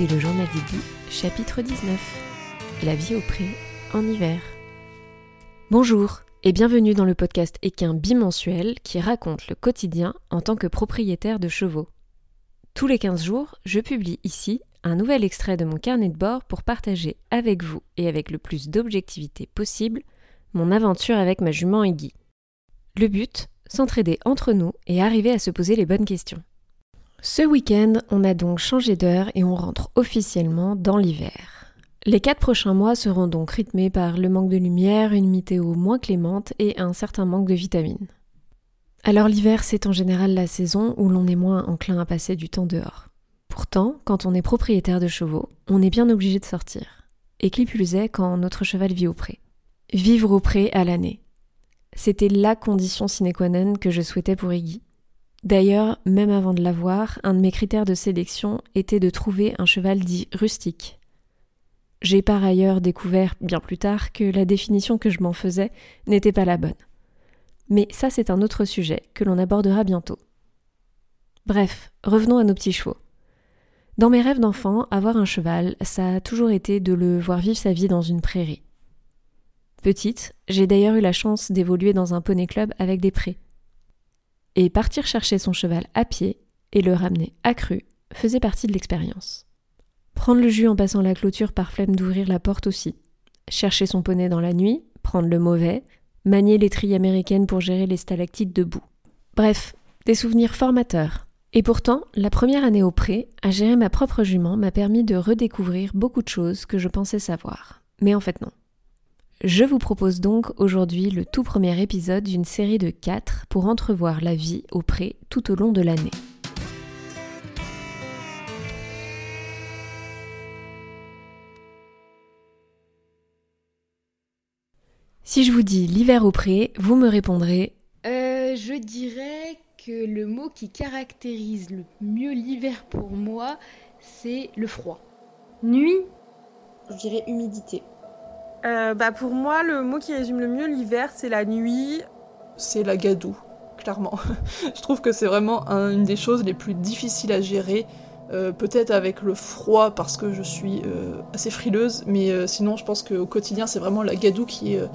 Le journal d'Iggy, chapitre 19. La vie au pré en hiver. Bonjour et bienvenue dans le podcast équin bimensuel qui raconte le quotidien en tant que propriétaire de chevaux. Tous les 15 jours, je publie ici un nouvel extrait de mon carnet de bord pour partager avec vous et avec le plus d'objectivité possible mon aventure avec ma jument Iggy. Le but, s'entraider entre nous et arriver à se poser les bonnes questions. Ce week-end, on a donc changé d'heure et on rentre officiellement dans l'hiver. Les quatre prochains mois seront donc rythmés par le manque de lumière, une météo moins clémente et un certain manque de vitamines. Alors l'hiver, c'est en général la saison où l'on est moins enclin à passer du temps dehors. Pourtant, quand on est propriétaire de chevaux, on est bien obligé de sortir. Et qui plus est quand notre cheval vit au pré. Vivre au pré à l'année. C'était la condition sine qua non que je souhaitais pour Iggy. D'ailleurs, même avant de l'avoir, un de mes critères de sélection était de trouver un cheval dit rustique. J'ai par ailleurs découvert bien plus tard que la définition que je m'en faisais n'était pas la bonne. Mais ça c'est un autre sujet que l'on abordera bientôt. Bref, revenons à nos petits chevaux. Dans mes rêves d'enfant, avoir un cheval, ça a toujours été de le voir vivre sa vie dans une prairie. Petite, j'ai d'ailleurs eu la chance d'évoluer dans un poney club avec des prés et partir chercher son cheval à pied et le ramener accru faisait partie de l'expérience. Prendre le jus en passant la clôture par flemme d'ouvrir la porte aussi. Chercher son poney dans la nuit, prendre le mauvais, manier les trilles américaines pour gérer les stalactites debout. Bref, des souvenirs formateurs. Et pourtant, la première année au pré, à gérer ma propre jument m'a permis de redécouvrir beaucoup de choses que je pensais savoir. Mais en fait non. Je vous propose donc aujourd'hui le tout premier épisode d'une série de 4 pour entrevoir la vie au pré tout au long de l'année. Si je vous dis l'hiver au pré, vous me répondrez euh, Je dirais que le mot qui caractérise le mieux l'hiver pour moi, c'est le froid. Nuit? Je dirais humidité. Euh, bah pour moi, le mot qui résume le mieux l'hiver, c'est la nuit. C'est la gadoue, clairement. je trouve que c'est vraiment une des choses les plus difficiles à gérer. Euh, peut-être avec le froid parce que je suis euh, assez frileuse, mais sinon je pense qu'au quotidien c'est vraiment la gadoue qui est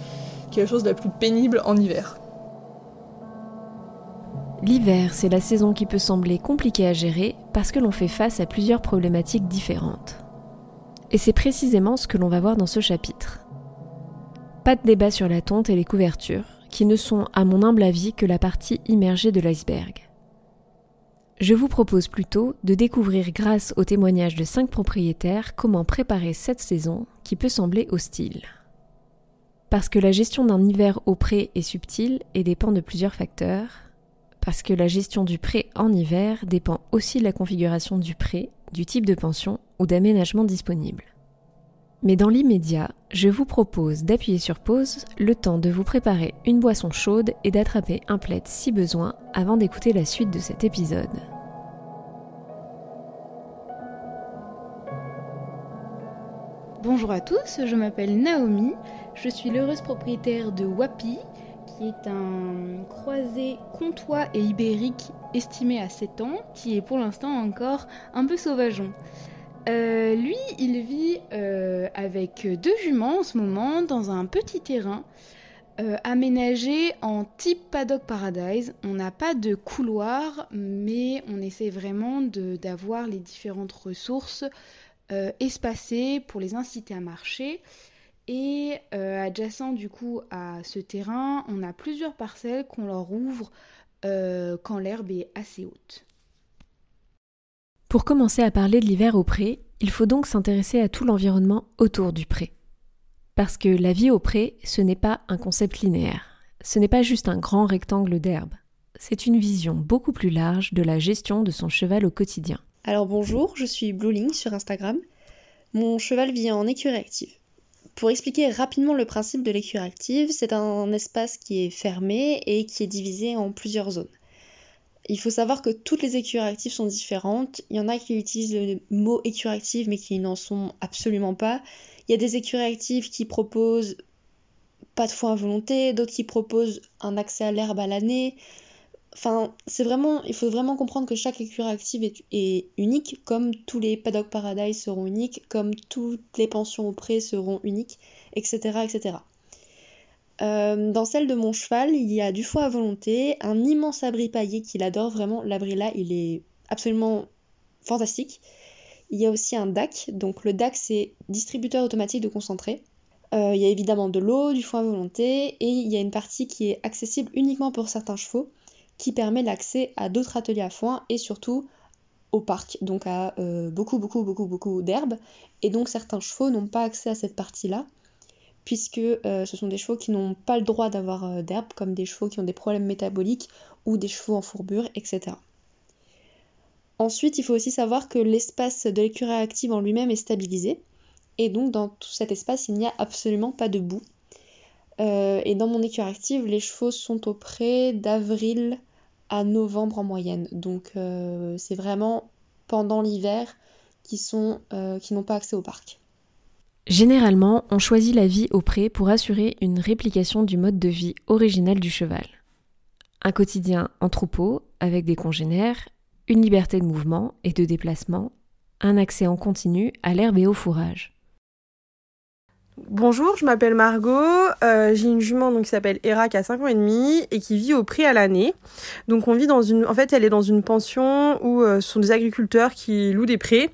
la chose la plus pénible en hiver. L'hiver, c'est la saison qui peut sembler compliquée à gérer parce que l'on fait face à plusieurs problématiques différentes. Et c'est précisément ce que l'on va voir dans ce chapitre. Pas de débat sur la tonte et les couvertures, qui ne sont, à mon humble avis, que la partie immergée de l'iceberg. Je vous propose plutôt de découvrir grâce au témoignage de cinq propriétaires comment préparer cette saison qui peut sembler hostile. Parce que la gestion d'un hiver au pré est subtile et dépend de plusieurs facteurs, parce que la gestion du pré en hiver dépend aussi de la configuration du pré, du type de pension ou d'aménagement disponible. Mais dans l'immédiat, je vous propose d'appuyer sur pause le temps de vous préparer une boisson chaude et d'attraper un plaid si besoin avant d'écouter la suite de cet épisode. Bonjour à tous, je m'appelle Naomi, je suis l'heureuse propriétaire de Wapi, qui est un croisé comtois et ibérique estimé à 7 ans, qui est pour l'instant encore un peu sauvageon. Euh, lui, il vit euh, avec deux juments en ce moment dans un petit terrain euh, aménagé en type paddock paradise. On n'a pas de couloir, mais on essaie vraiment d'avoir les différentes ressources espacées pour les inciter à marcher. Et adjacent du coup à ce terrain, on a plusieurs parcelles qu'on leur ouvre quand l'herbe est assez haute. Pour commencer à parler de l'hiver au pré, il faut donc s'intéresser à tout l'environnement autour du pré. Parce que la vie au pré, ce n'est pas un concept linéaire, ce n'est pas juste un grand rectangle d'herbe, c'est une vision beaucoup plus large de la gestion de son cheval au quotidien. Alors bonjour, je suis Blueling sur Instagram. Mon cheval vit en écurie active. Pour expliquer rapidement le principe de l'écurie active, c'est un espace qui est fermé et qui est divisé en plusieurs zones. Il faut savoir que toutes les écuries actives sont différentes. Il y en a qui utilisent le mot écurie active mais qui n'en sont absolument pas. Il y a des écuries actives qui proposent pas de foin à volonté, d'autres qui proposent un accès à l'herbe à l'année. Enfin, c'est vraiment, il faut vraiment comprendre que chaque écurie active est, unique, comme tous les paddock paradise seront uniques, comme toutes les pensions au pré seront uniques, etc. etc. Euh, dans celle de mon cheval, il y a du foie à volonté, un immense abri paillé qu'il adore vraiment. L'abri là, il est absolument fantastique. Il y a aussi un DAC, donc le DAC c'est distributeur automatique de concentré. Euh, il y a évidemment de l'eau, du foie à volonté, et il y a une partie qui est accessible uniquement pour certains chevaux, qui permet l'accès à d'autres ateliers à foin et surtout au parc, donc à euh, beaucoup, beaucoup, beaucoup, beaucoup d'herbes. Et donc certains chevaux n'ont pas accès à cette partie-là, puisque euh, ce sont des chevaux qui n'ont pas le droit d'avoir d'herbe, comme des chevaux qui ont des problèmes métaboliques ou des chevaux en fourbure, etc. Ensuite, il faut aussi savoir que l'espace de l'écurie active en lui-même est stabilisé. Et donc, dans tout cet espace, il n'y a absolument pas de boue. Euh, et dans mon écurie active, les chevaux sont au près d'avril à novembre en moyenne. Donc, euh, c'est vraiment pendant l'hiver qui, euh, qui n'ont pas accès au parc. Généralement, on choisit la vie au pré pour assurer une réplication du mode de vie original du cheval. Un quotidien en troupeau, avec des congénères, une liberté de mouvement et de déplacement, un accès en continu à l'herbe et au fourrage. Bonjour, je m'appelle Margot, euh, j'ai une jument donc, qui s'appelle Hera qui a 5 ans et demi et qui vit au prix à l'année. Donc on vit dans une en fait, elle est dans une pension où euh, ce sont des agriculteurs qui louent des prés.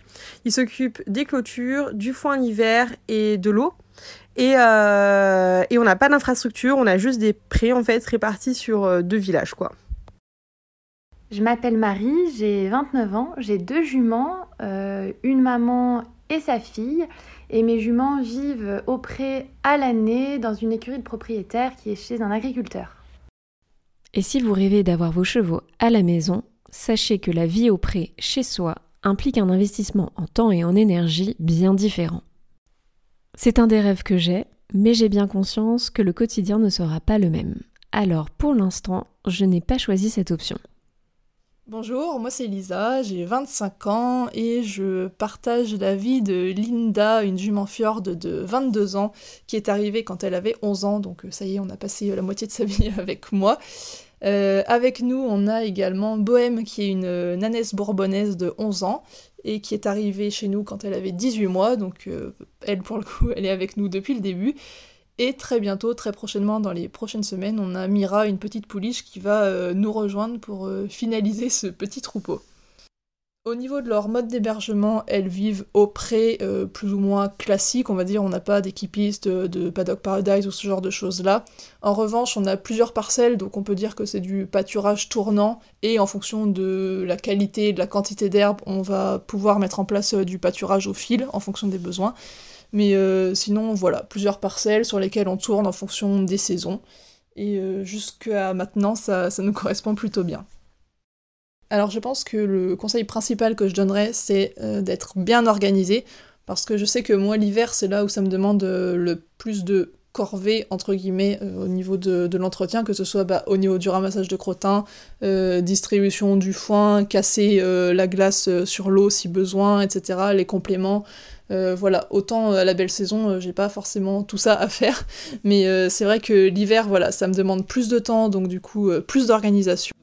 Ils s'occupent des clôtures, du foin l'hiver et de l'eau. Et, euh, et on n'a pas d'infrastructure, on a juste des prés en fait répartis sur deux villages quoi. Je m'appelle Marie, j'ai 29 ans, j'ai deux juments, une maman et sa fille, et mes juments vivent au pré à l'année dans une écurie de propriétaire qui est chez un agriculteur. Et si vous rêvez d'avoir vos chevaux à la maison, sachez que la vie au pré chez soi implique un investissement en temps et en énergie bien différent. C'est un des rêves que j'ai, mais j'ai bien conscience que le quotidien ne sera pas le même. Alors pour l'instant, je n'ai pas choisi cette option. Bonjour, moi c'est Lisa, j'ai 25 ans et je partage la vie de Linda, une jument fjord de 22 ans qui est arrivée quand elle avait 11 ans, donc euh, ça y est, on a passé euh, la moitié de sa vie avec moi. Euh, avec nous, on a également Bohème qui est une nanesse bourbonnaise de 11 ans et qui est arrivée chez nous quand elle avait 18 mois, donc elle pour le coup, elle est avec nous depuis le début. Et très bientôt, très prochainement, dans les prochaines semaines, on a Mira, une petite pouliche, qui va euh, nous rejoindre pour euh, finaliser ce petit troupeau. Au niveau de leur mode d'hébergement, elles vivent au pré euh, plus ou moins classique, on va dire, on n'a pas d'équipiste de Paddock Paradise ou ce genre de choses-là. En revanche, on a plusieurs parcelles, donc on peut dire que c'est du pâturage tournant, et en fonction de la qualité et de la quantité d'herbe, on va pouvoir mettre en place du pâturage au fil, en fonction des besoins. Mais euh, sinon, voilà, plusieurs parcelles sur lesquelles on tourne en fonction des saisons. Et euh, jusqu'à maintenant, ça, nous correspond plutôt bien. Alors je pense que le conseil principal que je donnerais, c'est euh, d'être bien organisé, parce que je sais que moi, l'hiver, c'est là où ça me demande le plus de corvée entre guillemets au niveau de, l'entretien, que ce soit bah, au niveau du ramassage de crottin, distribution du foin, casser la glace sur l'eau si besoin, etc., les compléments, euh, voilà, autant à la belle saison, euh, j'ai pas forcément tout ça à faire, mais euh, c'est vrai que l'hiver, voilà, ça me demande plus de temps, donc du coup, plus d'organisation.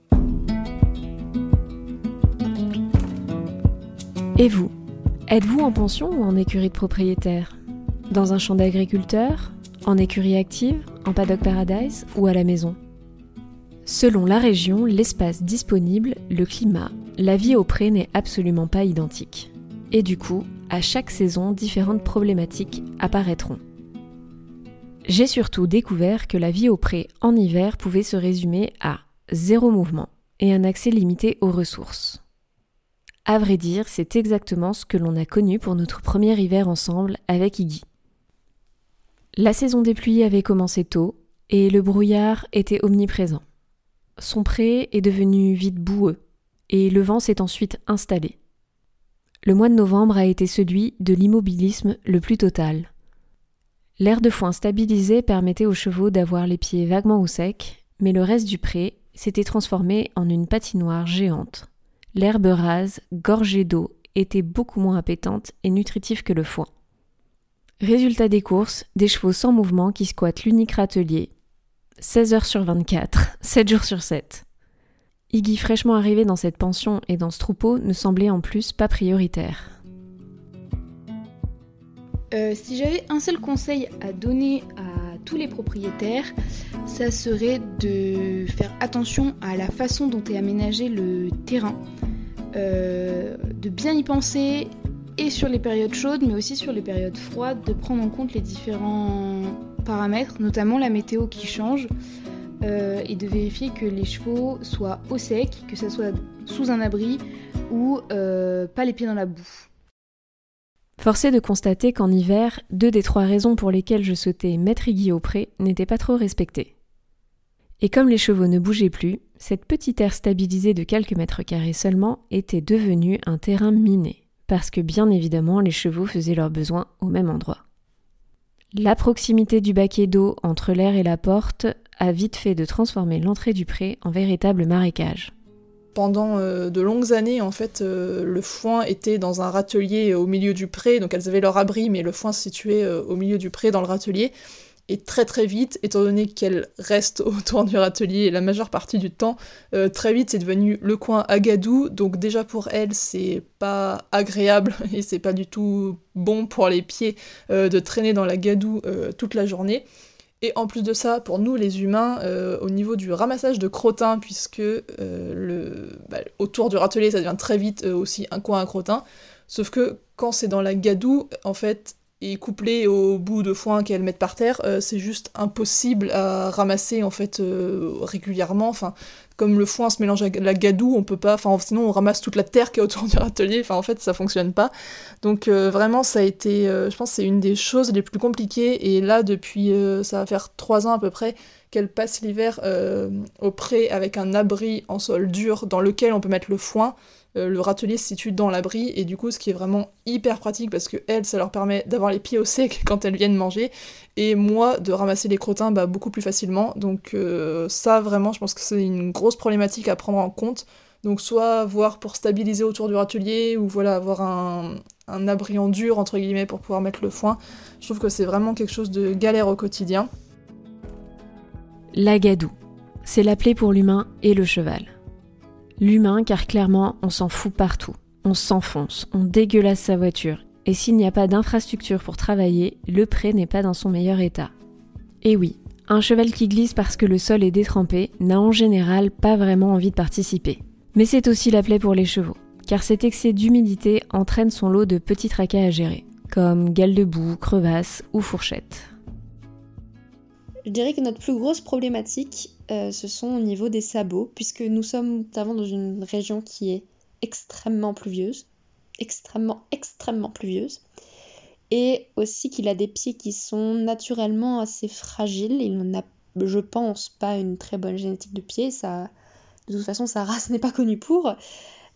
Et vous? Êtes-vous en pension ou en écurie de propriétaire Dans un champ d'agriculteur En écurie active En paddock paradise Ou à la maison? Selon la région, l'espace disponible, le climat, la vie au pré n'est absolument pas identique. Et du coup, à chaque saison, différentes problématiques apparaîtront. J'ai surtout découvert que la vie au pré en hiver pouvait se résumer à zéro mouvement et un accès limité aux ressources. À vrai dire, c'est exactement ce que l'on a connu pour notre premier hiver ensemble avec Iggy. La saison des pluies avait commencé tôt et le brouillard était omniprésent. Son pré est devenu vide boueux et le vent s'est ensuite installé. Le mois de novembre a été celui de l'immobilisme le plus total. L'air de foin stabilisé permettait aux chevaux d'avoir les pieds vaguement au sec, mais le reste du pré s'était transformé en une patinoire géante. L'herbe rase, gorgée d'eau, était beaucoup moins appétante et nutritive que le foin. Résultat des courses, des chevaux sans mouvement qui squattent l'unique râtelier. 16 heures sur 24, 7 jours sur 7. Iggy fraîchement arrivé dans cette pension et dans ce troupeau ne semblait en plus pas prioritaire. Euh, si j'avais un seul conseil à donner à tous les propriétaires, ça serait de faire attention à la façon dont est aménagé le terrain, euh, de bien y penser et sur les périodes chaudes mais aussi sur les périodes froides, de prendre en compte les différents paramètres, notamment la météo qui change, euh, et de vérifier que les chevaux soient au sec, que ça soit sous un abri ou pas les pieds dans la boue. Forcé de constater qu'en hiver, deux des trois raisons pour lesquelles je souhaitais mettre Iggy au pré n'étaient pas trop respectées. Et comme les chevaux ne bougeaient plus, cette petite aire stabilisée de quelques mètres carrés seulement était devenue un terrain miné, parce que bien évidemment les chevaux faisaient leurs besoins au même endroit. La proximité du baquet d'eau entre l'air et la porte a vite fait de transformer l'entrée du pré en véritable marécage. Pendant euh, de longues années, en fait, euh, le foin était dans un râtelier au milieu du pré, donc elles avaient leur abri, mais le foin se situait euh, au milieu du pré dans le râtelier. Et très très vite, étant donné qu'elles restent autour du râtelier la majeure partie du temps, très vite c'est devenu le coin agadou, donc déjà pour elles c'est pas agréable et c'est pas du tout bon pour les pieds de traîner dans la gadou toute la journée. Et en plus de ça, pour nous les humains, euh, au niveau du ramassage de crottins, puisque euh, le, bah, autour du râtelier ça devient très vite euh, aussi un coin à crottins, sauf que quand c'est dans la gadoue, en fait, et couplé au bout de foin qu'elles mettent par terre, c'est juste impossible à ramasser en fait régulièrement. Enfin, comme le foin se mélange à la gadoue, on peut pas, enfin sinon on ramasse toute la terre qui est autour du râtelier, enfin en fait ça fonctionne pas. Donc euh, vraiment ça a été, euh, je pense c'est une des choses les plus compliquées et là depuis, euh, ça va faire trois ans à peu près qu'elle passe l'hiver au pré avec un abri en sol dur dans lequel on peut mettre le foin. Euh, le râtelier se situe dans l'abri et du coup ce qui est vraiment hyper pratique parce que elles ça leur permet d'avoir les pieds au sec quand elles viennent manger et moi de ramasser les crottins bah, beaucoup plus facilement. Donc euh, ça vraiment je pense que c'est une grosse problématique à prendre en compte. Donc soit voir pour stabiliser autour du râtelier ou voilà avoir un, un abri en dur entre guillemets pour pouvoir mettre le foin. Je trouve que c'est vraiment quelque chose de galère au quotidien. La gadoue c'est l'appelé pour l'humain et le cheval L'humain, car clairement, on s'en fout partout. On s'enfonce, on dégueulasse sa voiture. Et s'il n'y a pas d'infrastructure pour travailler, le pré n'est pas dans son meilleur état. Et oui, un cheval qui glisse parce que le sol est détrempé n'a en général pas vraiment envie de participer. Mais c'est aussi la plaie pour les chevaux, car cet excès d'humidité entraîne son lot de petits tracas à gérer, comme gales de boue, crevasses ou fourchettes. Je dirais que notre plus grosse problématique, euh, ce sont au niveau des sabots, puisque nous sommes notamment dans une région qui est extrêmement pluvieuse, extrêmement, extrêmement pluvieuse, et aussi qu'il a des pieds qui sont naturellement assez fragiles. Il n'a, je pense, pas une très bonne génétique de pieds, ça, de toute façon, sa race n'est pas connue pour.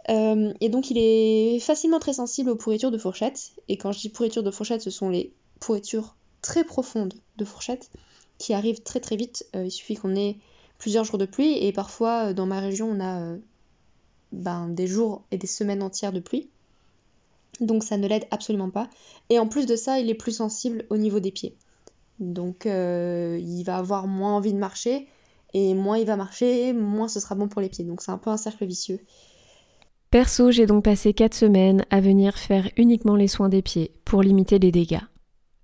Euh, et donc il est facilement très sensible aux pourritures de fourchettes. Et quand je dis pourritures de fourchettes, ce sont les pourritures très profondes de fourchettes qui arrivent très très vite. Euh, il suffit qu'on ait plusieurs jours de pluie et parfois euh, dans ma région on a euh, ben, des jours et des semaines entières de pluie. Donc ça ne l'aide absolument pas. Et en plus de ça, il est plus sensible au niveau des pieds. Donc il va avoir moins envie de marcher. Et moins il va marcher, moins ce sera bon pour les pieds. Donc c'est un peu un cercle vicieux. Perso, j'ai donc passé 4 semaines à venir faire uniquement les soins des pieds pour limiter les dégâts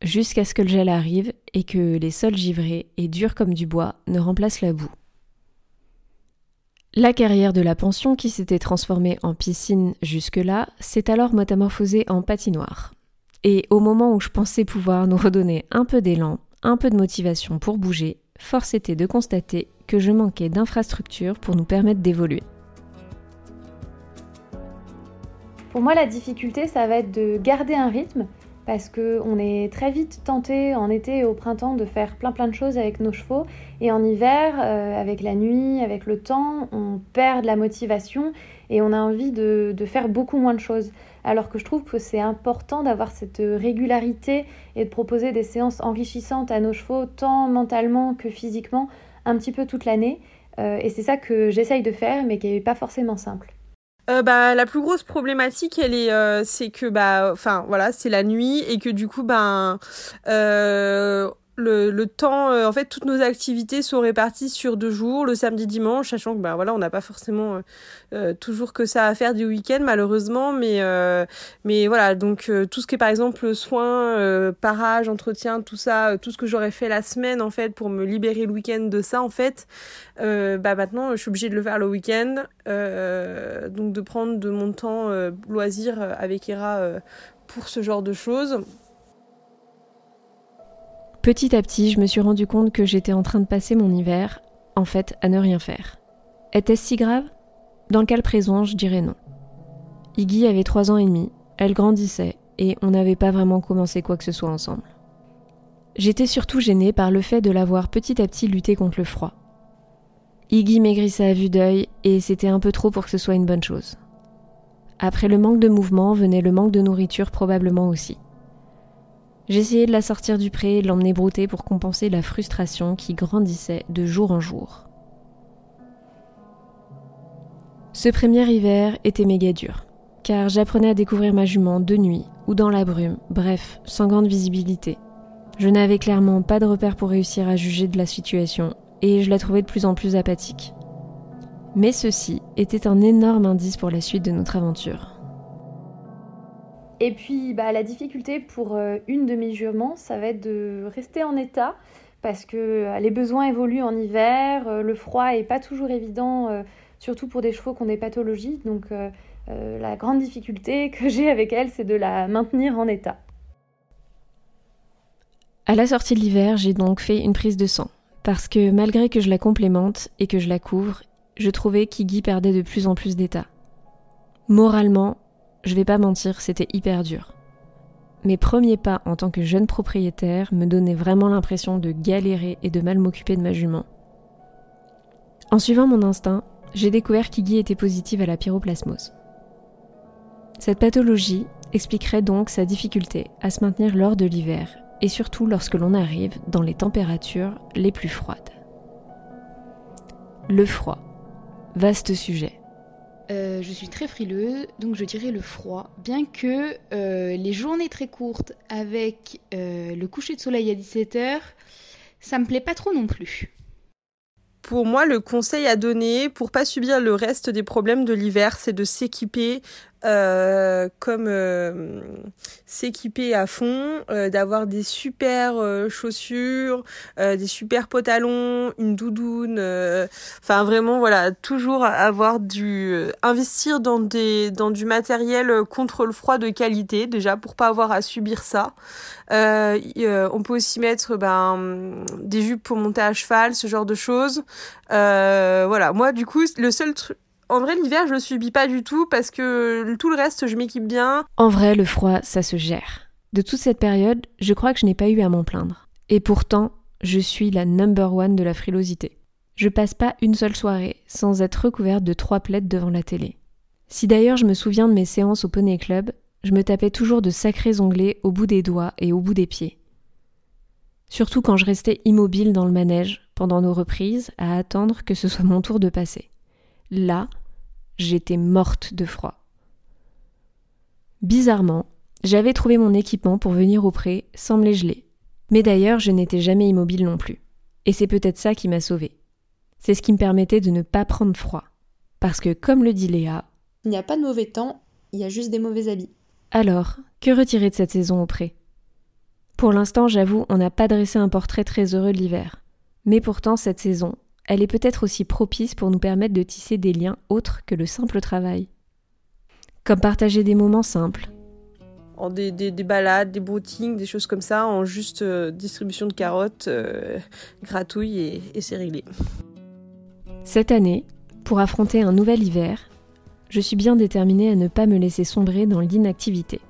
jusqu'à ce que le gel arrive et que les sols givrés et durs comme du bois ne remplacent la boue. La carrière de la pension, qui s'était transformée en piscine jusque-là, s'est alors métamorphosée en patinoire. Et au moment où je pensais pouvoir nous redonner un peu d'élan, un peu de motivation pour bouger, force était de constater que je manquais d'infrastructures pour nous permettre d'évoluer. Pour moi, la difficulté, ça va être de garder un rythme parce qu'on est très vite tenté en été et au printemps de faire plein plein de choses avec nos chevaux et en hiver, euh, avec la nuit, avec le temps, on perd de la motivation et on a envie de, faire beaucoup moins de choses. Alors que je trouve que c'est important d'avoir cette régularité et de proposer des séances enrichissantes à nos chevaux, tant mentalement que physiquement, un petit peu toute l'année. Euh, et c'est ça que j'essaye de faire, mais qui n'est pas forcément simple. Euh, bah, la plus grosse problématique, elle est, euh, c'est que bah, enfin voilà, c'est la nuit et que du coup, ben, euh, le, temps, euh, en fait, toutes nos activités sont réparties sur deux jours, le samedi, dimanche, sachant que bah voilà, on n'a pas forcément euh, euh, toujours que ça à faire du week-end malheureusement, mais mais voilà, donc tout ce qui est par exemple soins, parage, entretien, tout ça, tout ce que j'aurais fait la semaine en fait pour me libérer le week-end de ça en fait, bah maintenant je suis obligée de le faire le week-end, donc de prendre de mon temps loisir avec Ira pour ce genre de choses. Petit à petit, je me suis rendu compte que j'étais en train de passer mon hiver, en fait, à ne rien faire. Était-ce si grave? Dans le cas présent, je dirais non. Iggy avait trois ans et demi, elle grandissait, et on n'avait pas vraiment commencé quoi que ce soit ensemble. J'étais surtout gênée par le fait de la voir petit à petit lutter contre le froid. Iggy maigrissait à vue d'œil, et c'était un peu trop pour que ce soit une bonne chose. Après le manque de mouvement venait le manque de nourriture probablement aussi. J'essayais de la sortir du pré et de l'emmener brouter pour compenser la frustration qui grandissait de jour en jour. Ce premier hiver était méga dur, car j'apprenais à découvrir ma jument de nuit ou dans la brume, bref, sans grande visibilité. Je n'avais clairement pas de repère pour réussir à juger de la situation, et je la trouvais de plus en plus apathique. Mais ceci était un énorme indice pour la suite de notre aventure. Et puis bah, la difficulté pour euh, une de mes juments, ça va être de rester en état parce que euh, les besoins évoluent en hiver, euh, le froid est pas toujours évident, surtout pour des chevaux qui ont des pathologies. Donc la grande difficulté que j'ai avec elle, c'est de la maintenir en état. À la sortie de l'hiver, j'ai donc fait une prise de sang. Parce que malgré que je la complémente et que je la couvre, je trouvais qu'Iggy perdait de plus en plus d'état. Moralement, je vais pas mentir, c'était hyper dur. Mes premiers pas en tant que jeune propriétaire me donnaient vraiment l'impression de galérer et de mal m'occuper de ma jument. En suivant mon instinct, j'ai découvert qu'Iggy était positive à la pyroplasmose. Cette pathologie expliquerait donc sa difficulté à se maintenir lors de l'hiver et surtout lorsque l'on arrive dans les températures les plus froides. Le froid. Vaste sujet. Euh, je suis très frileuse, donc je dirais le froid. Bien que euh, les journées très courtes avec euh, le coucher de soleil à 17h, ça me plaît pas trop non plus. Pour moi, le conseil à donner pour pas subir le reste des problèmes de l'hiver, c'est de s'équiper euh, comme euh, s'équiper à fond, euh, d'avoir des super chaussures, des super pantalons, une doudoune, enfin vraiment voilà, toujours avoir du investir dans des dans du matériel contre le froid de qualité déjà pour pas avoir à subir ça. on peut aussi mettre ben des jupes pour monter à cheval, ce genre de choses. voilà, moi du coup le seul truc en vrai, l'hiver, je le subis pas du tout parce que tout le reste, je m'équipe bien. En vrai, le froid, ça se gère. De toute cette période, je crois que je n'ai pas eu à m'en plaindre. Et pourtant, je suis la number one de la frilosité. Je passe pas une seule soirée sans être recouverte de trois plaides devant la télé. Si d'ailleurs je me souviens de mes séances au Poney Club, je me tapais toujours de sacrés onglets au bout des doigts et au bout des pieds. Surtout quand je restais immobile dans le manège pendant nos reprises à attendre que ce soit mon tour de passer. Là, j'étais morte de froid. Bizarrement, j'avais trouvé mon équipement pour venir au pré sans me les geler. Mais d'ailleurs, je n'étais jamais immobile non plus. Et c'est peut-être ça qui m'a sauvée. C'est ce qui me permettait de ne pas prendre froid. Parce que, comme le dit Léa, il n'y a pas de mauvais temps, il y a juste des mauvais habits. Alors, que retirer de cette saison au pré Pour l'instant, j'avoue, on n'a pas dressé un portrait très heureux de l'hiver. Mais pourtant, cette saison, elle est peut-être aussi propice pour nous permettre de tisser des liens autres que le simple travail. Comme partager des moments simples. En des, balades, des broutings, des choses comme ça, en juste euh, distribution de carottes, euh, gratouille et, et c'est réglé. Cette année, pour affronter un nouvel hiver, je suis bien déterminée à ne pas me laisser sombrer dans l'inactivité.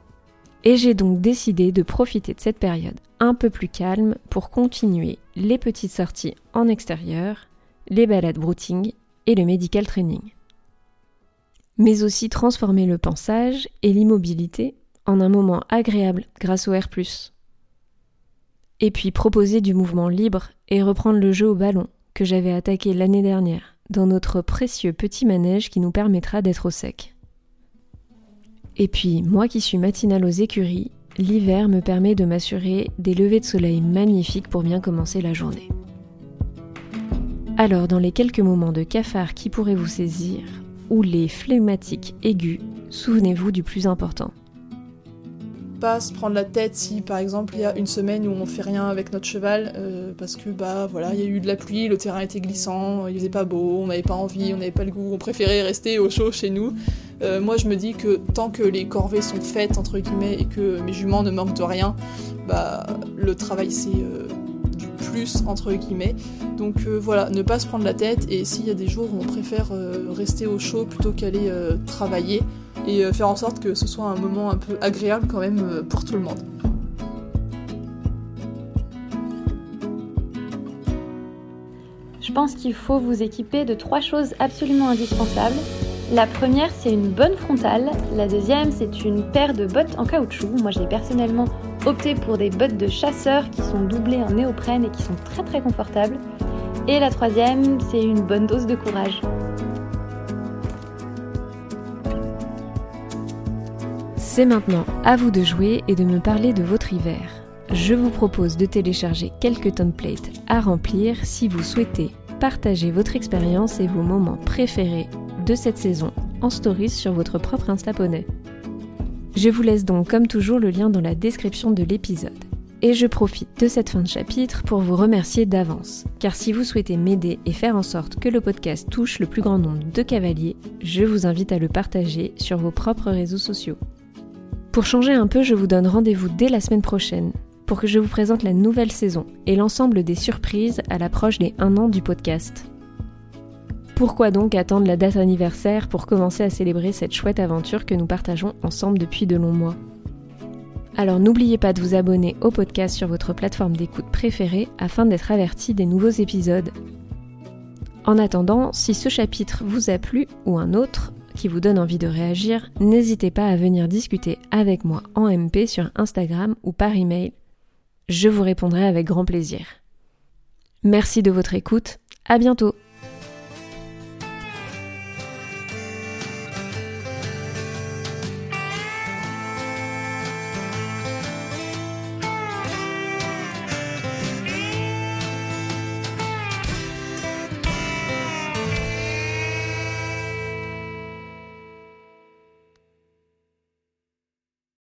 Et j'ai donc décidé de profiter de cette période un peu plus calme pour continuer les petites sorties en extérieur les balades brouting et le medical training. Mais aussi transformer le pensage et l'immobilité en un moment agréable grâce au R. Et puis proposer du mouvement libre et reprendre le jeu au ballon que j'avais attaqué l'année dernière dans notre précieux petit manège qui nous permettra d'être au sec. Et puis, moi qui suis matinale aux écuries, l'hiver me permet de m'assurer des levées de soleil magnifiques pour bien commencer la journée. Alors, dans les quelques moments de cafard qui pourraient vous saisir, ou les flegmatiques aigus, souvenez-vous du plus important pas se prendre la tête si par exemple il y a une semaine où on fait rien avec notre cheval euh, parce que bah voilà il y a eu de la pluie, le terrain était glissant, il faisait pas beau, on n'avait pas envie, on n'avait pas le goût, on préférait rester au chaud chez nous. Euh, moi je me dis que tant que les corvées sont faites entre guillemets et que mes juments ne manquent de rien, bah le travail c'est euh, plus entre guillemets. Donc voilà, ne pas se prendre la tête et s'il y a des jours où on préfère rester au chaud plutôt qu'aller travailler, et euh, faire en sorte que ce soit un moment un peu agréable quand même euh, pour tout le monde. Je pense qu'il faut vous équiper de trois choses absolument indispensables. La première, c'est une bonne frontale. La deuxième, c'est une paire de bottes en caoutchouc. Moi, j'ai personnellement opté pour des bottes de chasseur qui sont doublées en néoprène et qui sont très très confortables. Et la troisième, c'est une bonne dose de courage. C'est maintenant à vous de jouer et de me parler de votre hiver. Je vous propose de télécharger quelques templates à remplir si vous souhaitez partager votre expérience et vos moments préférés de cette saison en stories sur votre propre Insta Je vous laisse donc comme toujours le lien dans la description de l'épisode. Et je profite de cette fin de chapitre pour vous remercier d'avance, car si vous souhaitez m'aider et faire en sorte que le podcast touche le plus grand nombre de cavaliers, je vous invite à le partager sur vos propres réseaux sociaux. Pour changer un peu, je vous donne rendez-vous dès la semaine prochaine pour que je vous présente la nouvelle saison et l'ensemble des surprises à l'approche des 1 an du podcast. Pourquoi donc attendre la date anniversaire pour commencer à célébrer cette chouette aventure que nous partageons ensemble depuis de longs mois? Alors n'oubliez pas de vous abonner au podcast sur votre plateforme d'écoute préférée afin d'être averti des nouveaux épisodes. En attendant, si ce chapitre vous a plu ou un autre, qui vous donne envie de réagir, n'hésitez pas à venir discuter avec moi en MP sur Instagram ou par email. Je vous répondrai avec grand plaisir. Merci de votre écoute, à bientôt